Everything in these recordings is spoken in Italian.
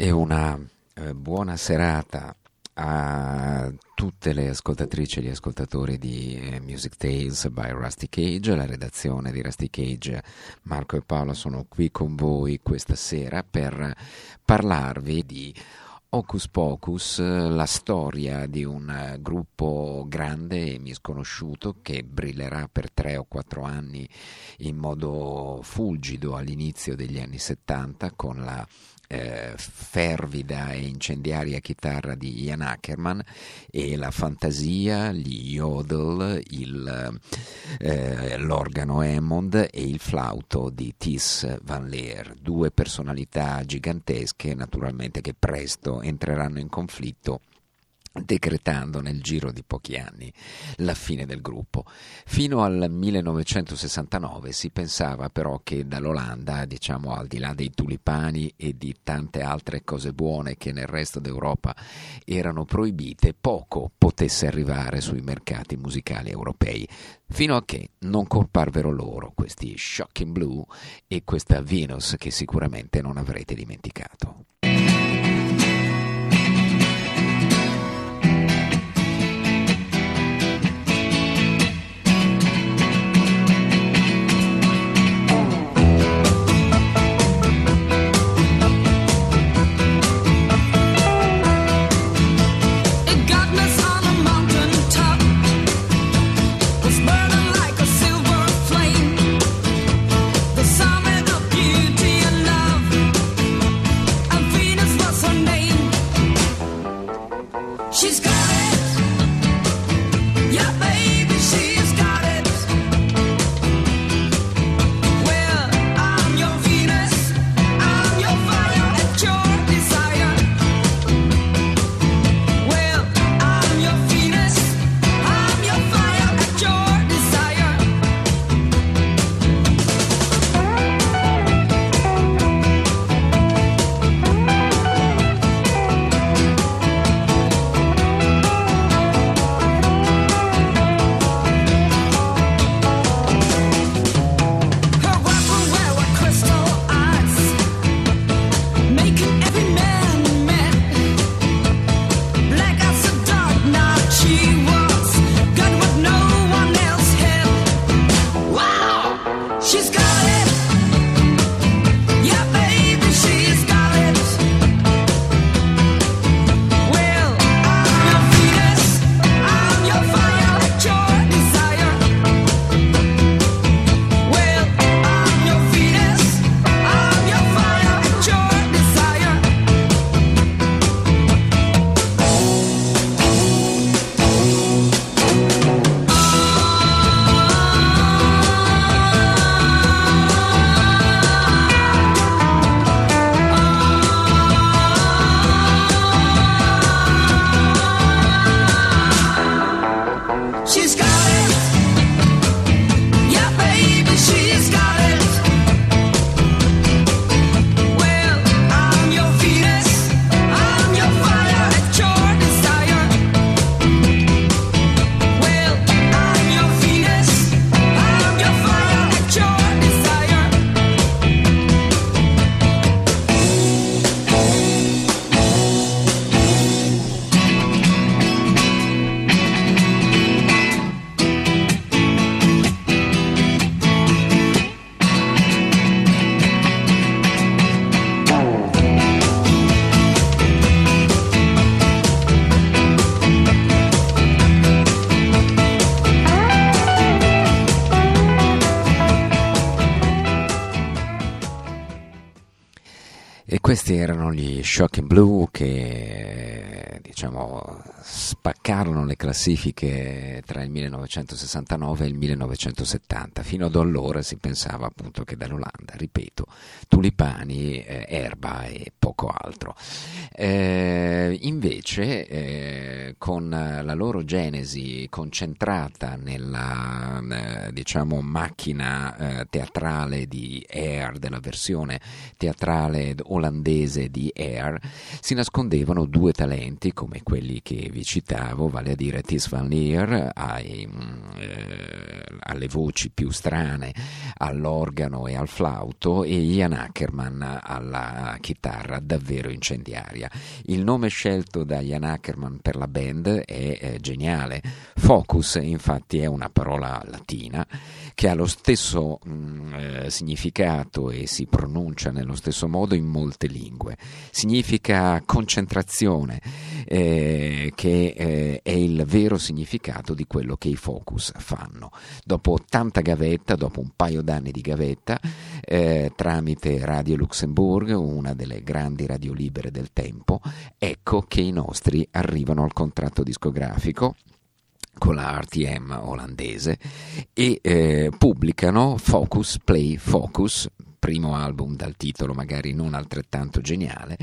E una eh, buona serata a tutte le ascoltatrici e gli ascoltatori di eh, Music Tales by Rusty Cage, la redazione di Rusty Cage, Marco e Paolo sono qui con voi questa sera per parlarvi di Hocus Pocus, la storia di un gruppo grande e misconosciuto che brillerà per tre o quattro anni in modo fulgido all'inizio degli anni 70 con la eh, fervida e incendiaria chitarra di Ian Ackerman e la fantasia, gli yodel, il, eh, l'organo Hammond e il flauto di Tis Van Leer, due personalità gigantesche naturalmente che presto entreranno in conflitto decretando nel giro di pochi anni la fine del gruppo. Fino al 1969 si pensava però che dall'Olanda, diciamo al di là dei tulipani e di tante altre cose buone che nel resto d'Europa erano proibite, poco potesse arrivare sui mercati musicali europei, fino a che non comparvero loro questi Shocking Blue e questa Venus che sicuramente non avrete dimenticato. Questi erano gli Shocking Blue che diciamo spaccarono le classifiche tra il 1969 e il 1970. Fino ad allora si pensava appunto che dall'Olanda, ripeto, tulipani, eh, erba e poco altro. Eh, invece, eh, con la loro genesi concentrata nella eh, diciamo macchina eh, teatrale di Air, della versione teatrale olandese di Air, si nascondevano due talenti come quelli che vi citavo, vale a dire Tis Van Leer ai, mm, eh, alle voci più strane, all'organo e al flauto e Ian Ackerman alla chitarra davvero incendiaria. Il nome scelto da Ian Ackerman per la band è eh, geniale. Focus infatti è una parola latina che ha lo stesso mh, mm, eh, significato e si pronuncia nello stesso modo in molte lingue. Significa concentrazione, eh, che eh, è il vero significato di quello che i focus fanno. Dopo tanta gavetta, dopo un paio d'anni di gavetta, eh, tramite Radio Luxembourg, una delle grandi radio libere del tempo, ecco che i nostri arrivano al contratto discografico con la RTM olandese e eh, pubblicano Focus Play Focus primo album dal titolo magari non altrettanto geniale,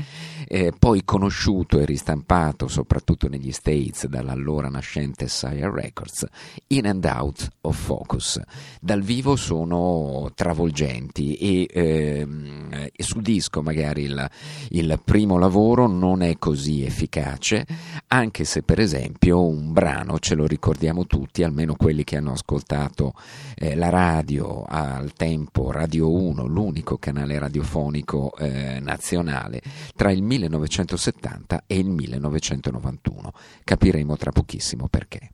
eh, poi conosciuto e ristampato soprattutto negli States dall'allora nascente Sire Records, In and Out of Focus. Dal vivo sono travolgenti e, ehm, e sul disco magari il, il primo lavoro non è così efficace, anche se per esempio un brano ce lo ricordiamo tutti, almeno quelli che hanno ascoltato eh, la radio al tempo Radio 1, l'unico canale radiofonico eh, nazionale, tra il 1970 e il 1991. Capiremo tra pochissimo perché.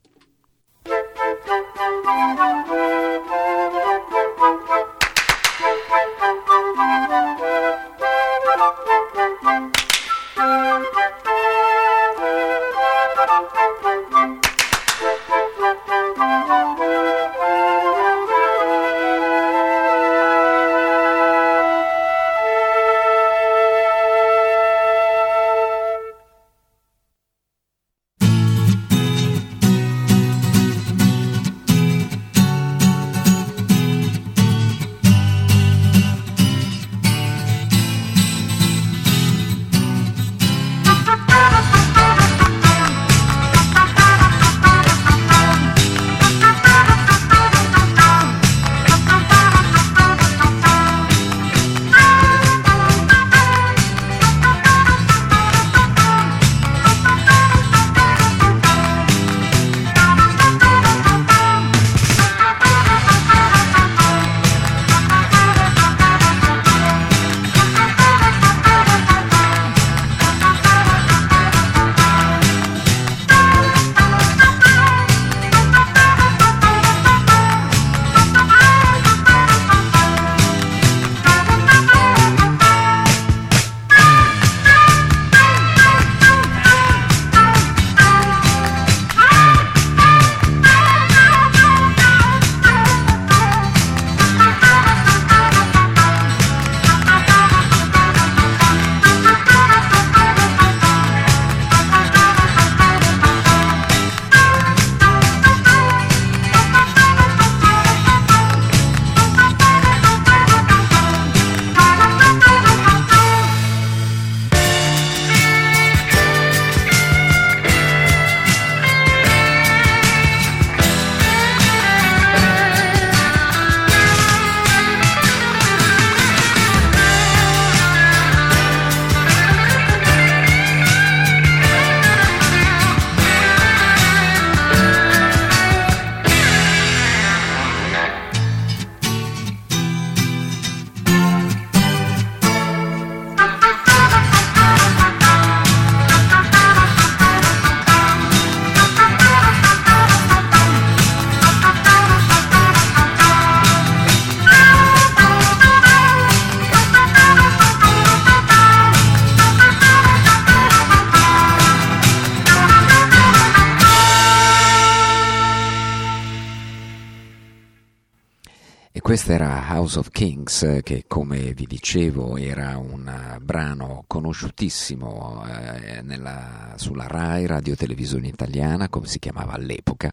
Kings, che come vi dicevo era un brano conosciutissimo eh, nella, sulla RAI, Radio Televisione Italiana, come si chiamava all'epoca,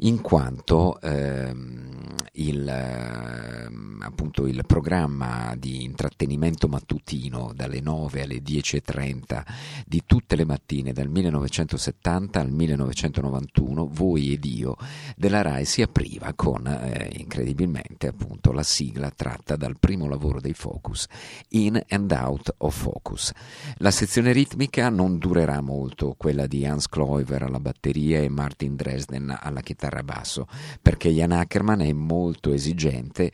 in quanto ehm, il, ehm, appunto, il programma di intrattenimento mattutino dalle 9 alle 10.30 di tutte le mattine dal 1970 al 1991, Voi ed io, della RAI si apriva con, eh, incredibilmente, appunto la sigla tratta dal primo lavoro dei Focus, In and Out of Focus. La sezione ritmica non durerà molto, quella di Hans Kloiver alla batteria e Martin Dresden alla chitarra basso, perché Jan Ackerman è molto esigente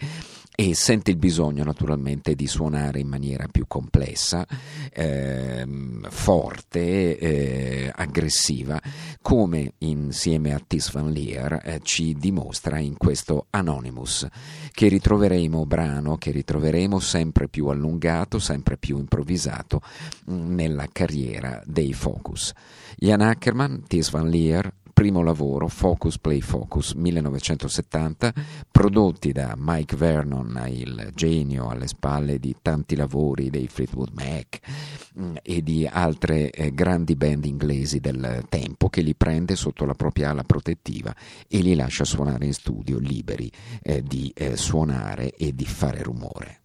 e sente il bisogno naturalmente di suonare in maniera più complessa, ehm, forte, eh, aggressiva, come insieme a Tis Van Leer eh, ci dimostra in questo Anonymous, che ritroveremo brano, che ritroveremo sempre più allungato, sempre più improvvisato mh, mm, nella carriera dei Focus. Jan Ackerman, Tis Van Leer, primo lavoro, Focus Play Focus 1970, prodotti da Mike Vernon, il genio alle spalle di tanti lavori dei Fleetwood Mac mm, e di altre eh, grandi band inglesi del tempo, che li prende sotto la propria ala protettiva e li lascia suonare in studio liberi eh, di eh, suonare e di fare rumore.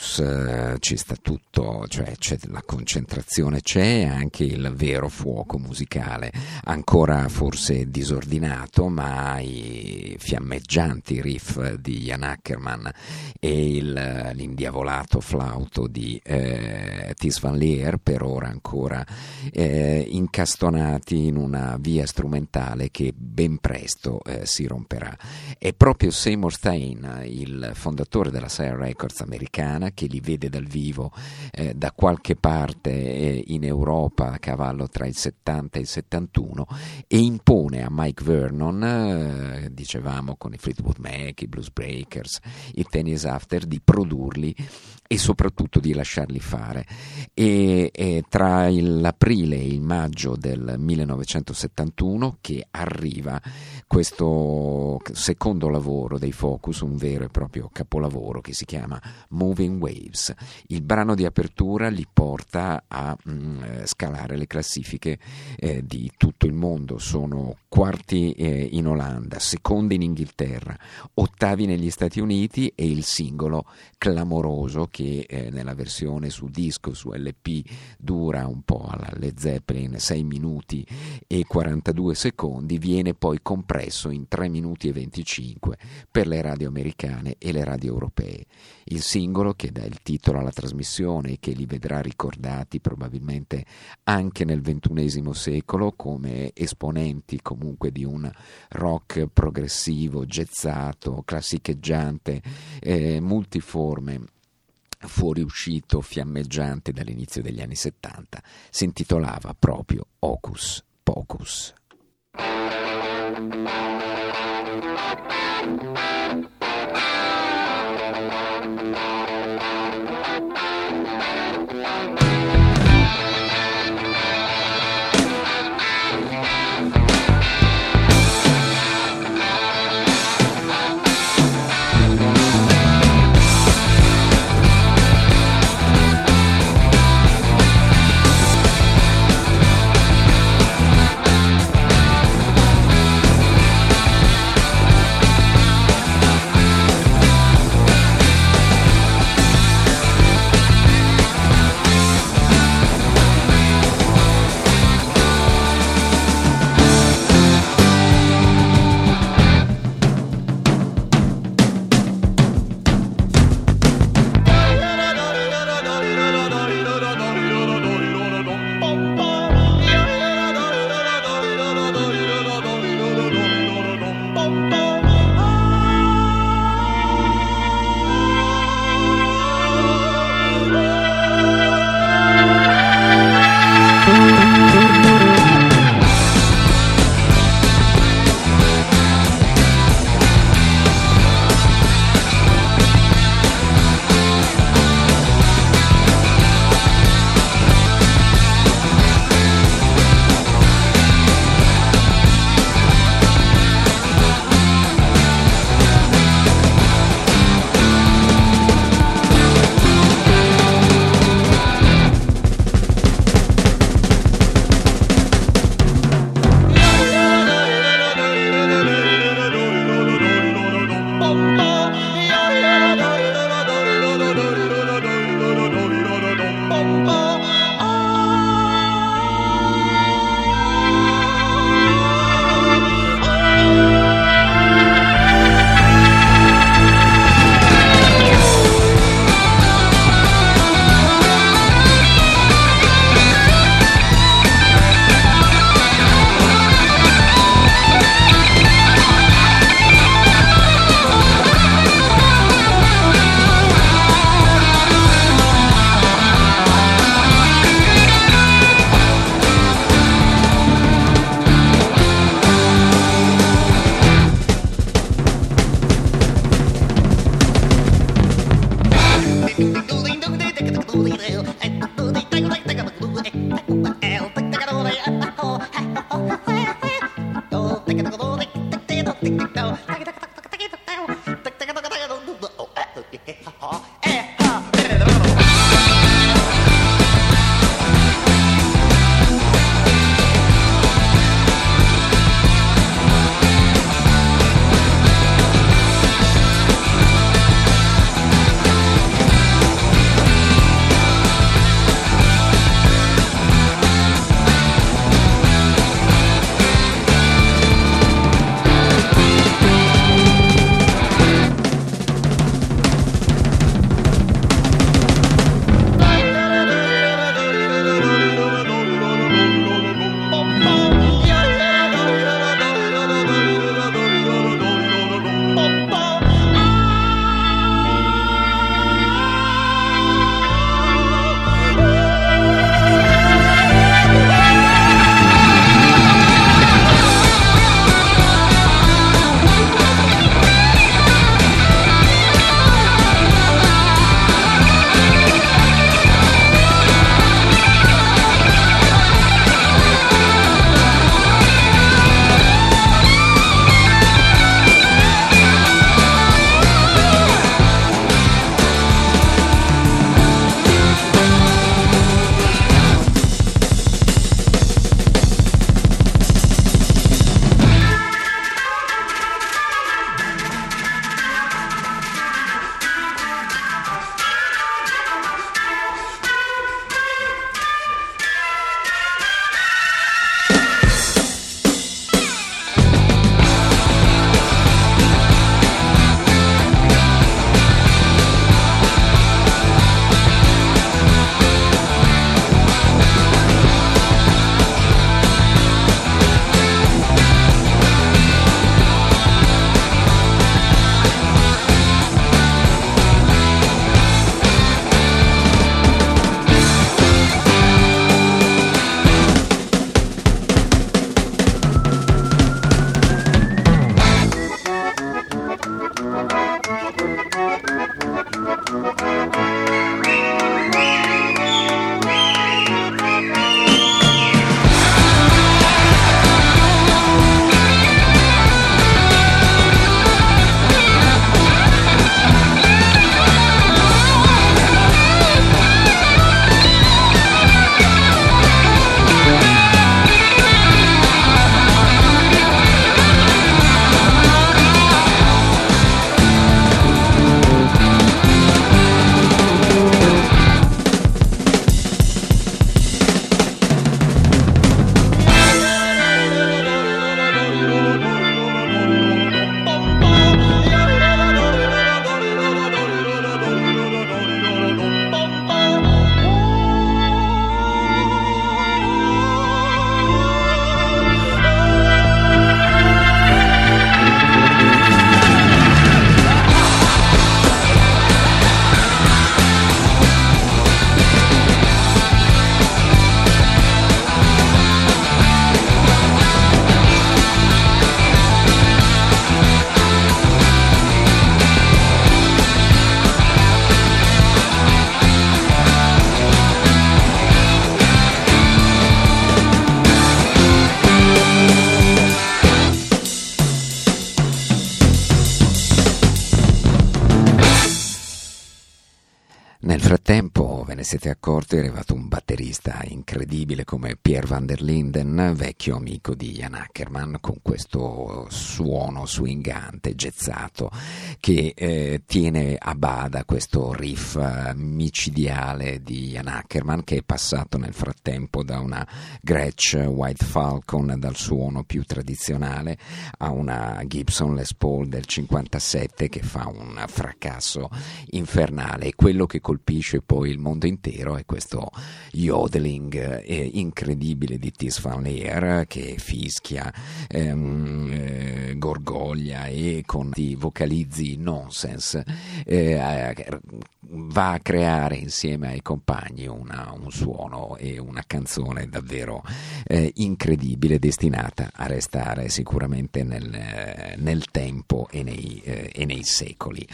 Focus eh, ci sta tutto, cioè la concentrazione c'è anche il vero fuoco musicale, ancora forse disordinato, ma i fiammeggianti riff di Jan Ackerman e il, l'indiavolato flauto di eh, Tis van Leer per ora ancora eh, incastonati in una via strumentale che ben presto eh, si romperà. È proprio Seymour Stein, il fondatore della Sire Records americana, che li vede dal vivo eh, da qualche parte eh, in Europa a cavallo tra il 70 e il 71 e impone a Mike Vernon, eh, dicevamo con i Fleetwood Mac, i Blues Breakers, i Tennis After, di produrli e soprattutto di lasciarli fare. E, e tra l'aprile e il maggio del 1971 che arriva questo secondo lavoro dei Focus, un vero e proprio capolavoro che si chiama Moving Waves. Il brano di apertura li porta a mh, mm, scalare le classifiche eh, di tutto il mondo, sono quarti eh, in Olanda, secondi in Inghilterra, ottavi negli Stati Uniti e il singolo clamoroso che eh, nella versione su disco, su LP, dura un po' alla Led Zeppelin 6 minuti e 42 secondi, viene poi compreso compresso in 3 minuti e 25 per le radio americane e le radio europee. Il singolo che dà il titolo alla trasmissione e che li vedrà ricordati probabilmente anche nel XXI secolo come esponenti comunque di un rock progressivo, jazzato, classicheggiante, eh, multiforme fuoriuscito fiammeggiante dall'inizio degli anni 70, si intitolava proprio Ocus Pocus. Nel siete accorti, è arrivato un batterista incredibile come Pierre van der Linden, vecchio amico di Jan Ackerman, con questo suono swingante, gezzato, che eh, tiene a bada questo riff micidiale di Jan Ackerman, che è passato nel frattempo da una Gretsch White Falcon, dal suono più tradizionale, a una Gibson Les Paul del 57 che fa un fracasso infernale. Quello che colpisce poi il mondo intero è questo yodeling eh, incredibile di Tis Van Leer che fischia, ehm, eh, gorgoglia e con i vocalizzi nonsense eh, va a creare insieme ai compagni una, un suono e una canzone davvero eh, incredibile destinata a restare sicuramente nel, nel tempo e nei, eh, e nei secoli.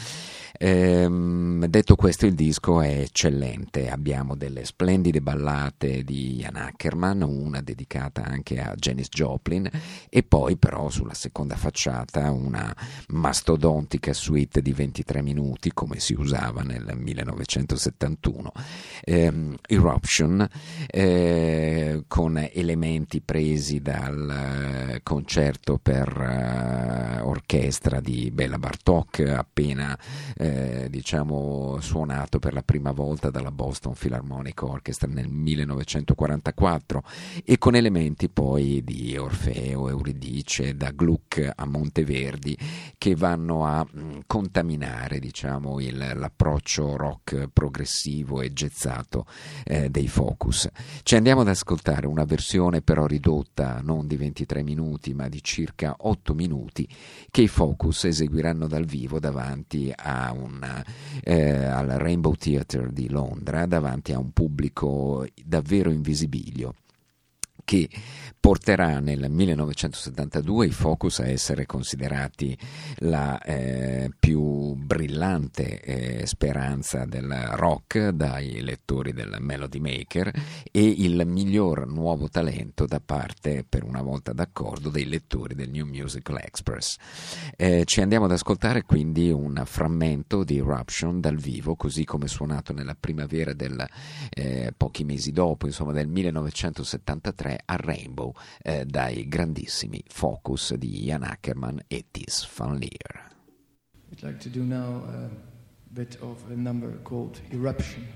Ehm, detto questo, il disco è eccellente. Abbiamo delle splendide ballate di Ian Ackerman, una dedicata anche a Janis Joplin, e poi, però, sulla seconda facciata, una mastodontica suite di 23 minuti, come si usava nel 1971. Ehm, Eruption, eh, con elementi presi dal eh, concerto per uh, orchestra di Bella Bartok, appena eh, eh, diciamo, suonato per la prima volta dalla Boston Philharmonic Orchestra nel 1944 e con elementi poi di Orfeo, Euridice, da Gluck a Monteverdi che vanno a mh, mm, contaminare diciamo, il, l'approccio rock progressivo e gezzato eh, dei Focus. Ci andiamo ad ascoltare una versione però ridotta non di 23 minuti ma di circa 8 minuti che i Focus eseguiranno dal vivo davanti a un, eh, al Rainbow Theatre di Londra davanti a un pubblico davvero invisibilio che porterà nel 1972 i Focus a essere considerati la eh, più brillante eh, speranza del rock dai lettori del Melody Maker e il miglior nuovo talento da parte, per una volta d'accordo, dei lettori del New Musical Express. Eh, ci andiamo ad ascoltare quindi un frammento di Eruption dal vivo, così come suonato nella primavera del eh, pochi mesi dopo, insomma del 1973 a Rainbow eh, dai grandissimi Focus di Ian Ackerman e Tis Van Leer. We'd like to do now a bit of a number called Eruption.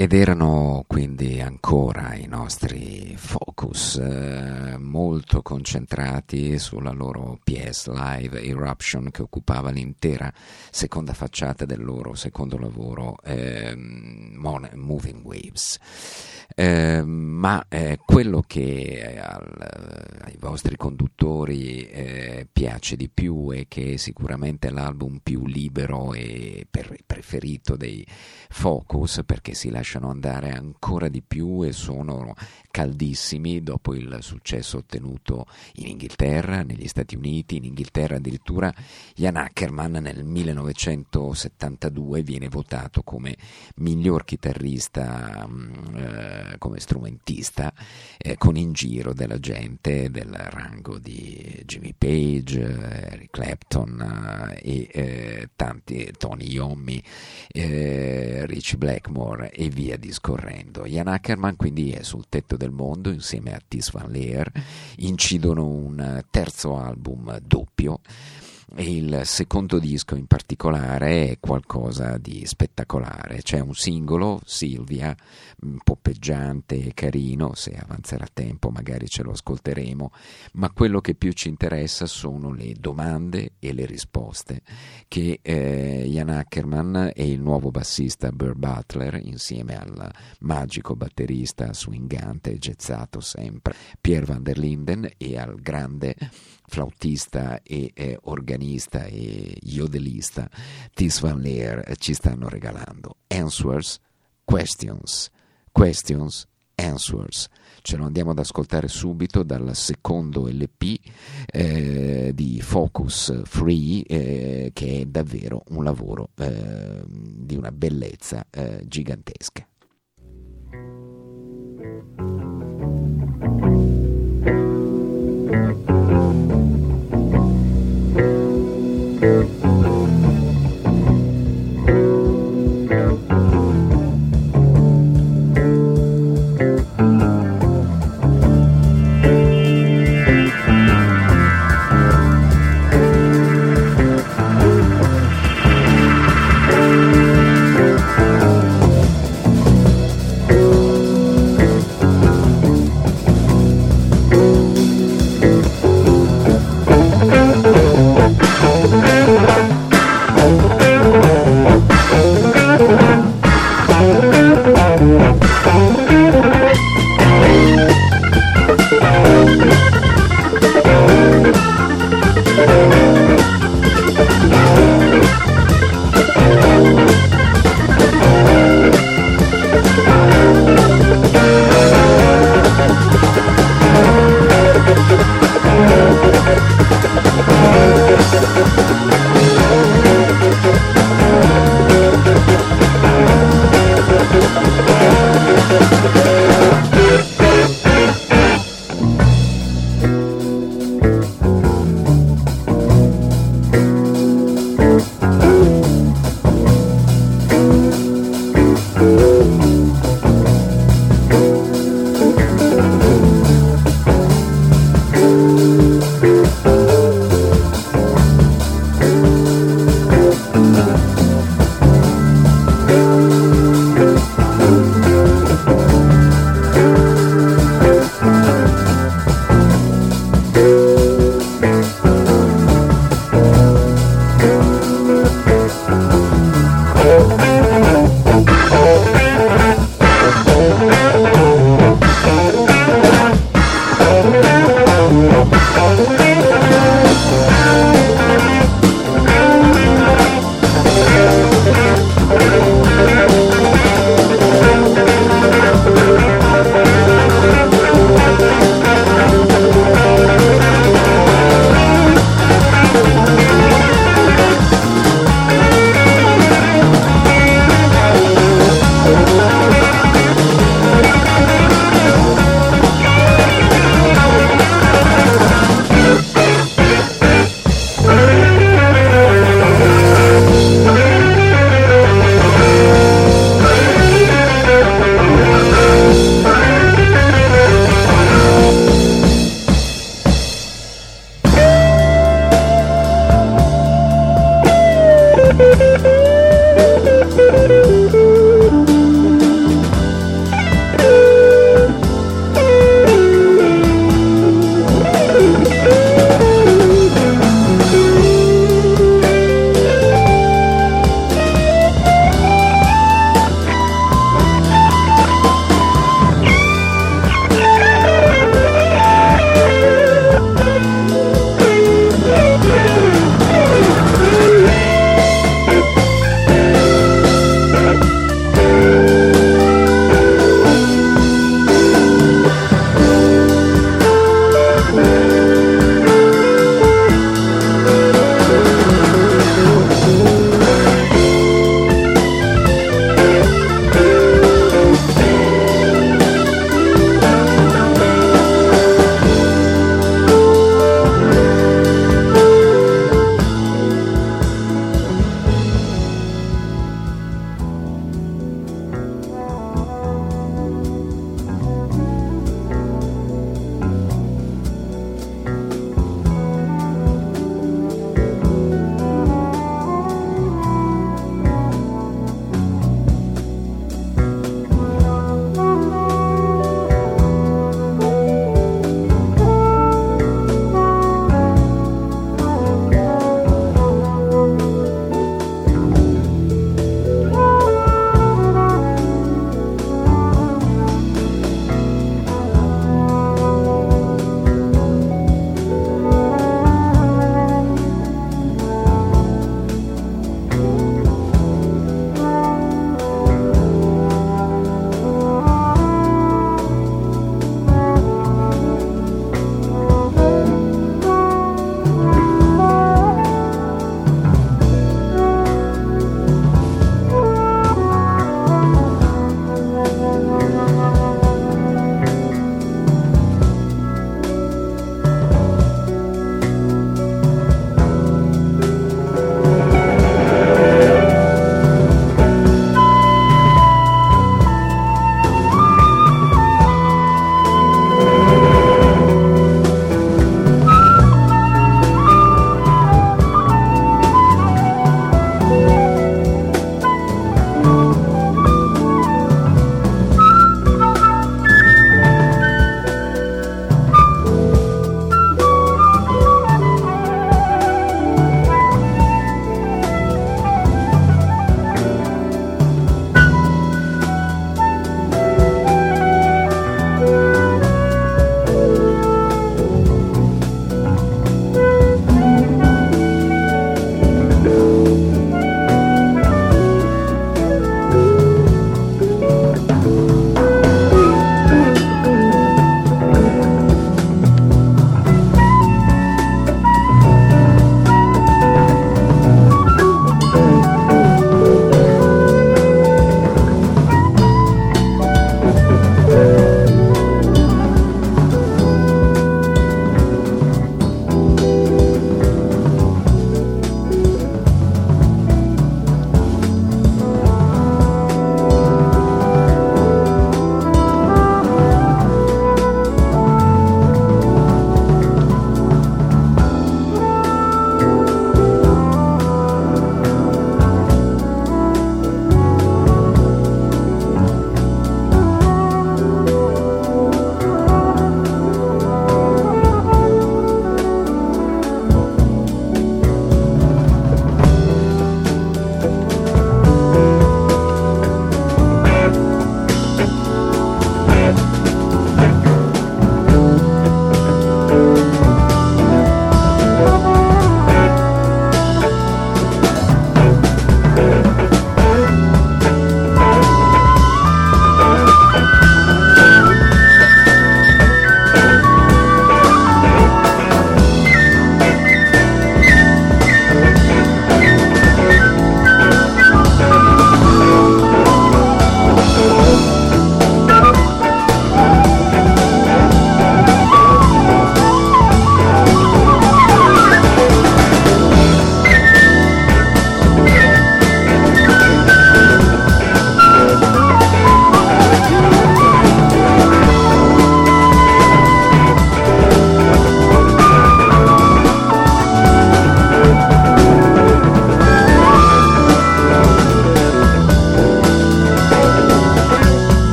Ed erano quindi ancora i nostri focus eh, molto concentrati sulla loro PS Live Eruption che occupava l'intera seconda facciata del loro secondo lavoro eh, Moving Waves. Eh, ma quello che al, ai vostri conduttori eh, piace di più e che è sicuramente l'album più libero e per, preferito dei Focus perché si lasciano andare ancora di più e sono caldissimi dopo il successo ottenuto in Inghilterra, negli Stati Uniti, in Inghilterra addirittura. Jan Ackerman nel 1972 viene votato come miglior chitarrista, mm, eh, come strumentista, eh, con in giro della gente del rango di Jimmy Page, Eric Clapton eh, e eh, tanti, Tony Iommi, eh, Richie Blackmore e via discorrendo. Jan Ackerman quindi è sul tetto del mondo insieme a Tis Van Leer, incidono un terzo album doppio e il secondo disco in particolare è qualcosa di spettacolare. C'è un singolo, Silvia, un po' peggiante e carino, se avanzerà tempo magari ce lo ascolteremo, ma quello che più ci interessa sono le domande e le risposte che eh, Ian Ackerman e il nuovo bassista Burr Butler, insieme al magico batterista swingante e gezzato sempre Pierre van der Linden e al grande flautista e eh, organista e iodelista Tis Van Leer ci stanno regalando. Answers, questions, questions, answers. Ce lo andiamo ad ascoltare subito dal secondo LP eh, di Focus Free, eh, che è davvero un lavoro eh, di una bellezza eh, gigantesca.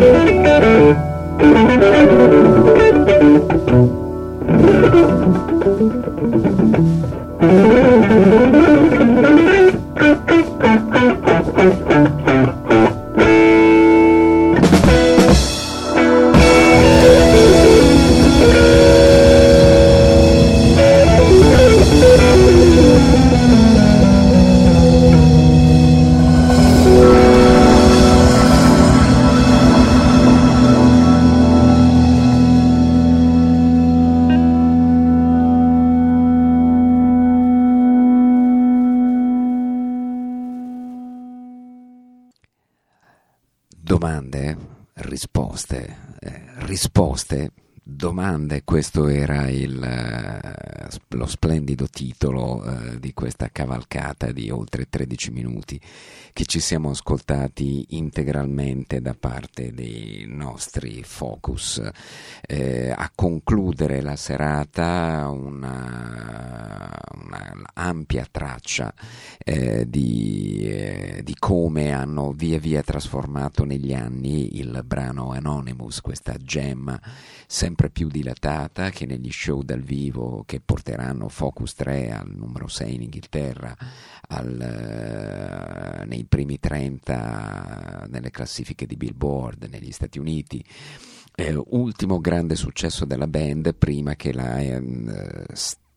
Thank you. Risposte, domande, questo era il, eh, lo splendido titolo uh, di questa cavalcata di oltre 13 minuti che ci siamo ascoltati integralmente da parte dei nostri focus. Eh, a concludere la serata una, una ampia traccia eh, di, eh, di, come hanno via via trasformato negli anni il brano Anonymous, questa gemma sempre più dilatata che negli show dal vivo che porteranno Focus 3 al numero 6 in Inghilterra, al, uh, nei primi 30 nelle classifiche di Billboard negli Stati Uniti. Eh, ultimo grande successo della band prima che la eh,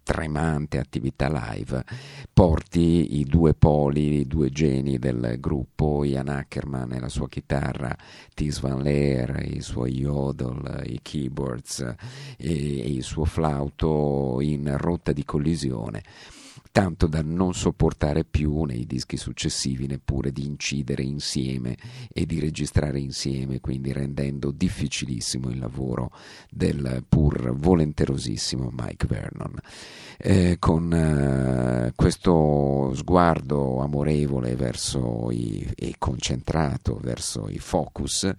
tremante attività live. Porti i due poli, i due geni del gruppo, Ian Ackerman e la sua chitarra, Tis Van Leer, i suoi yodel, i keyboards e, e il suo flauto in rotta di collisione tanto da non sopportare più nei dischi successivi neppure di incidere insieme e di registrare insieme, quindi rendendo difficilissimo il lavoro del pur volenterosissimo Mike Vernon. Eh, con eh, questo sguardo amorevole verso i, e concentrato verso i focus,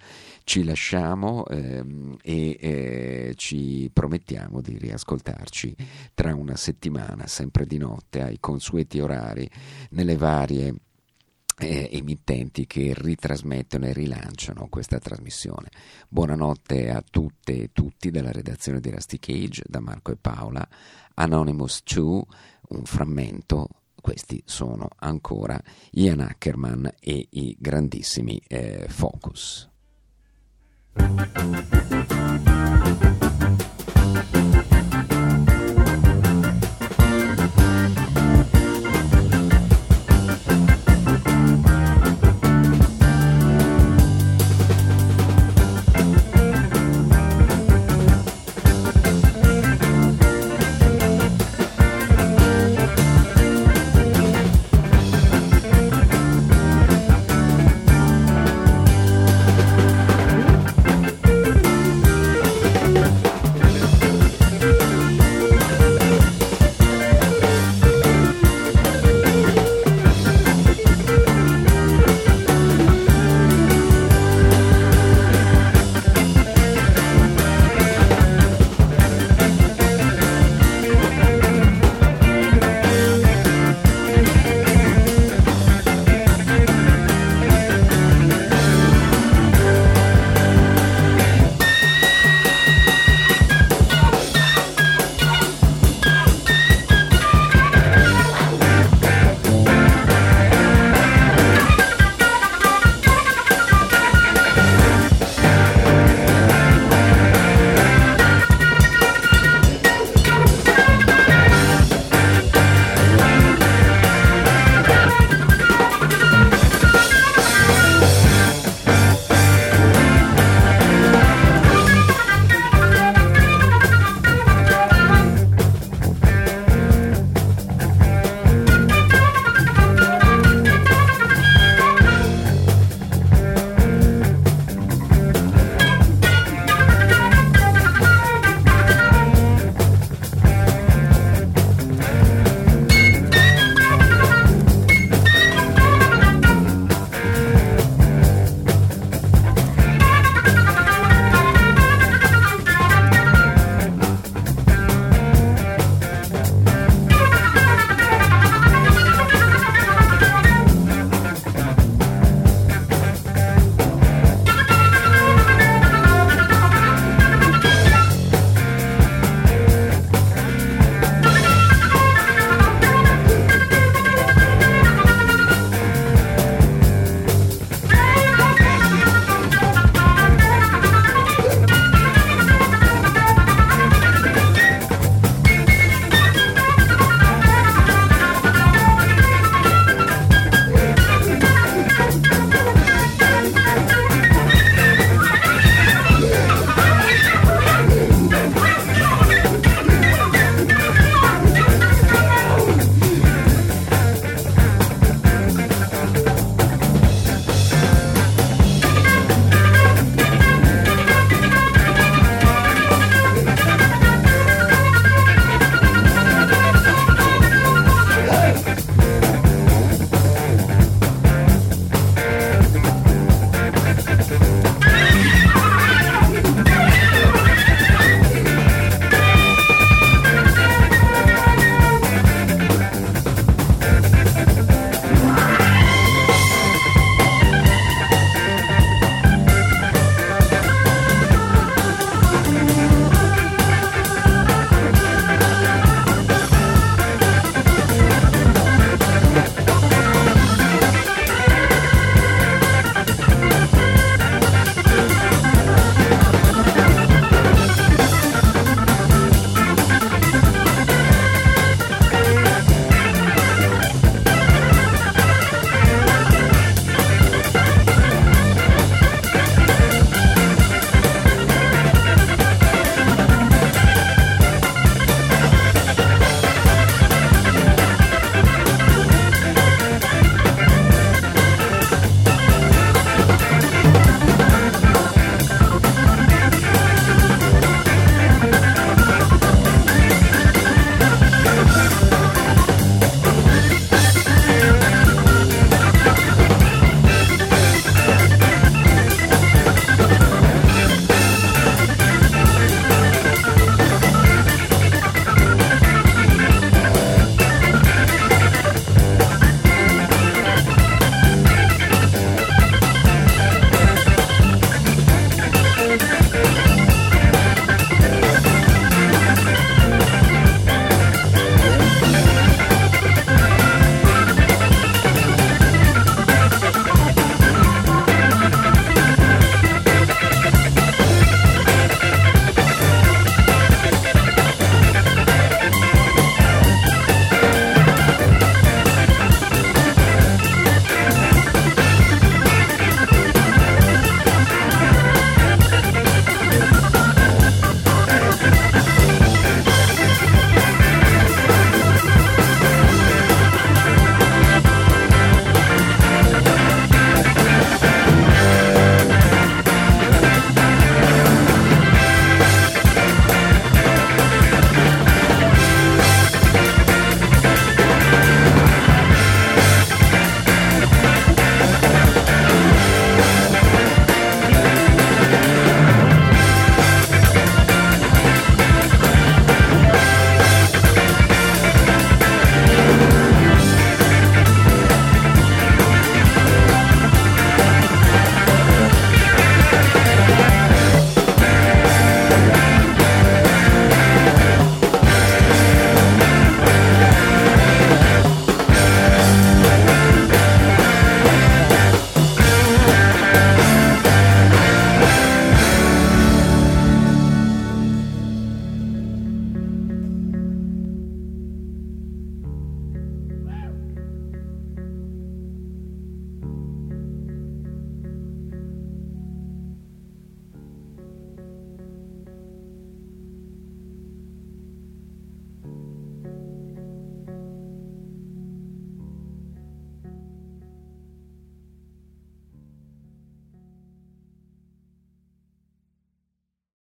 ci lasciamo ehm, e eh, ci promettiamo di riascoltarci tra una settimana, sempre di notte, ai consueti orari nelle varie eh, emittenti che ritrasmettono e rilanciano questa trasmissione. Buonanotte a tutte e tutti dalla redazione di Rusty Cage, da Marco e Paola, Anonymous 2, un frammento questi sono ancora Ian Ackerman e i grandissimi eh, Focus.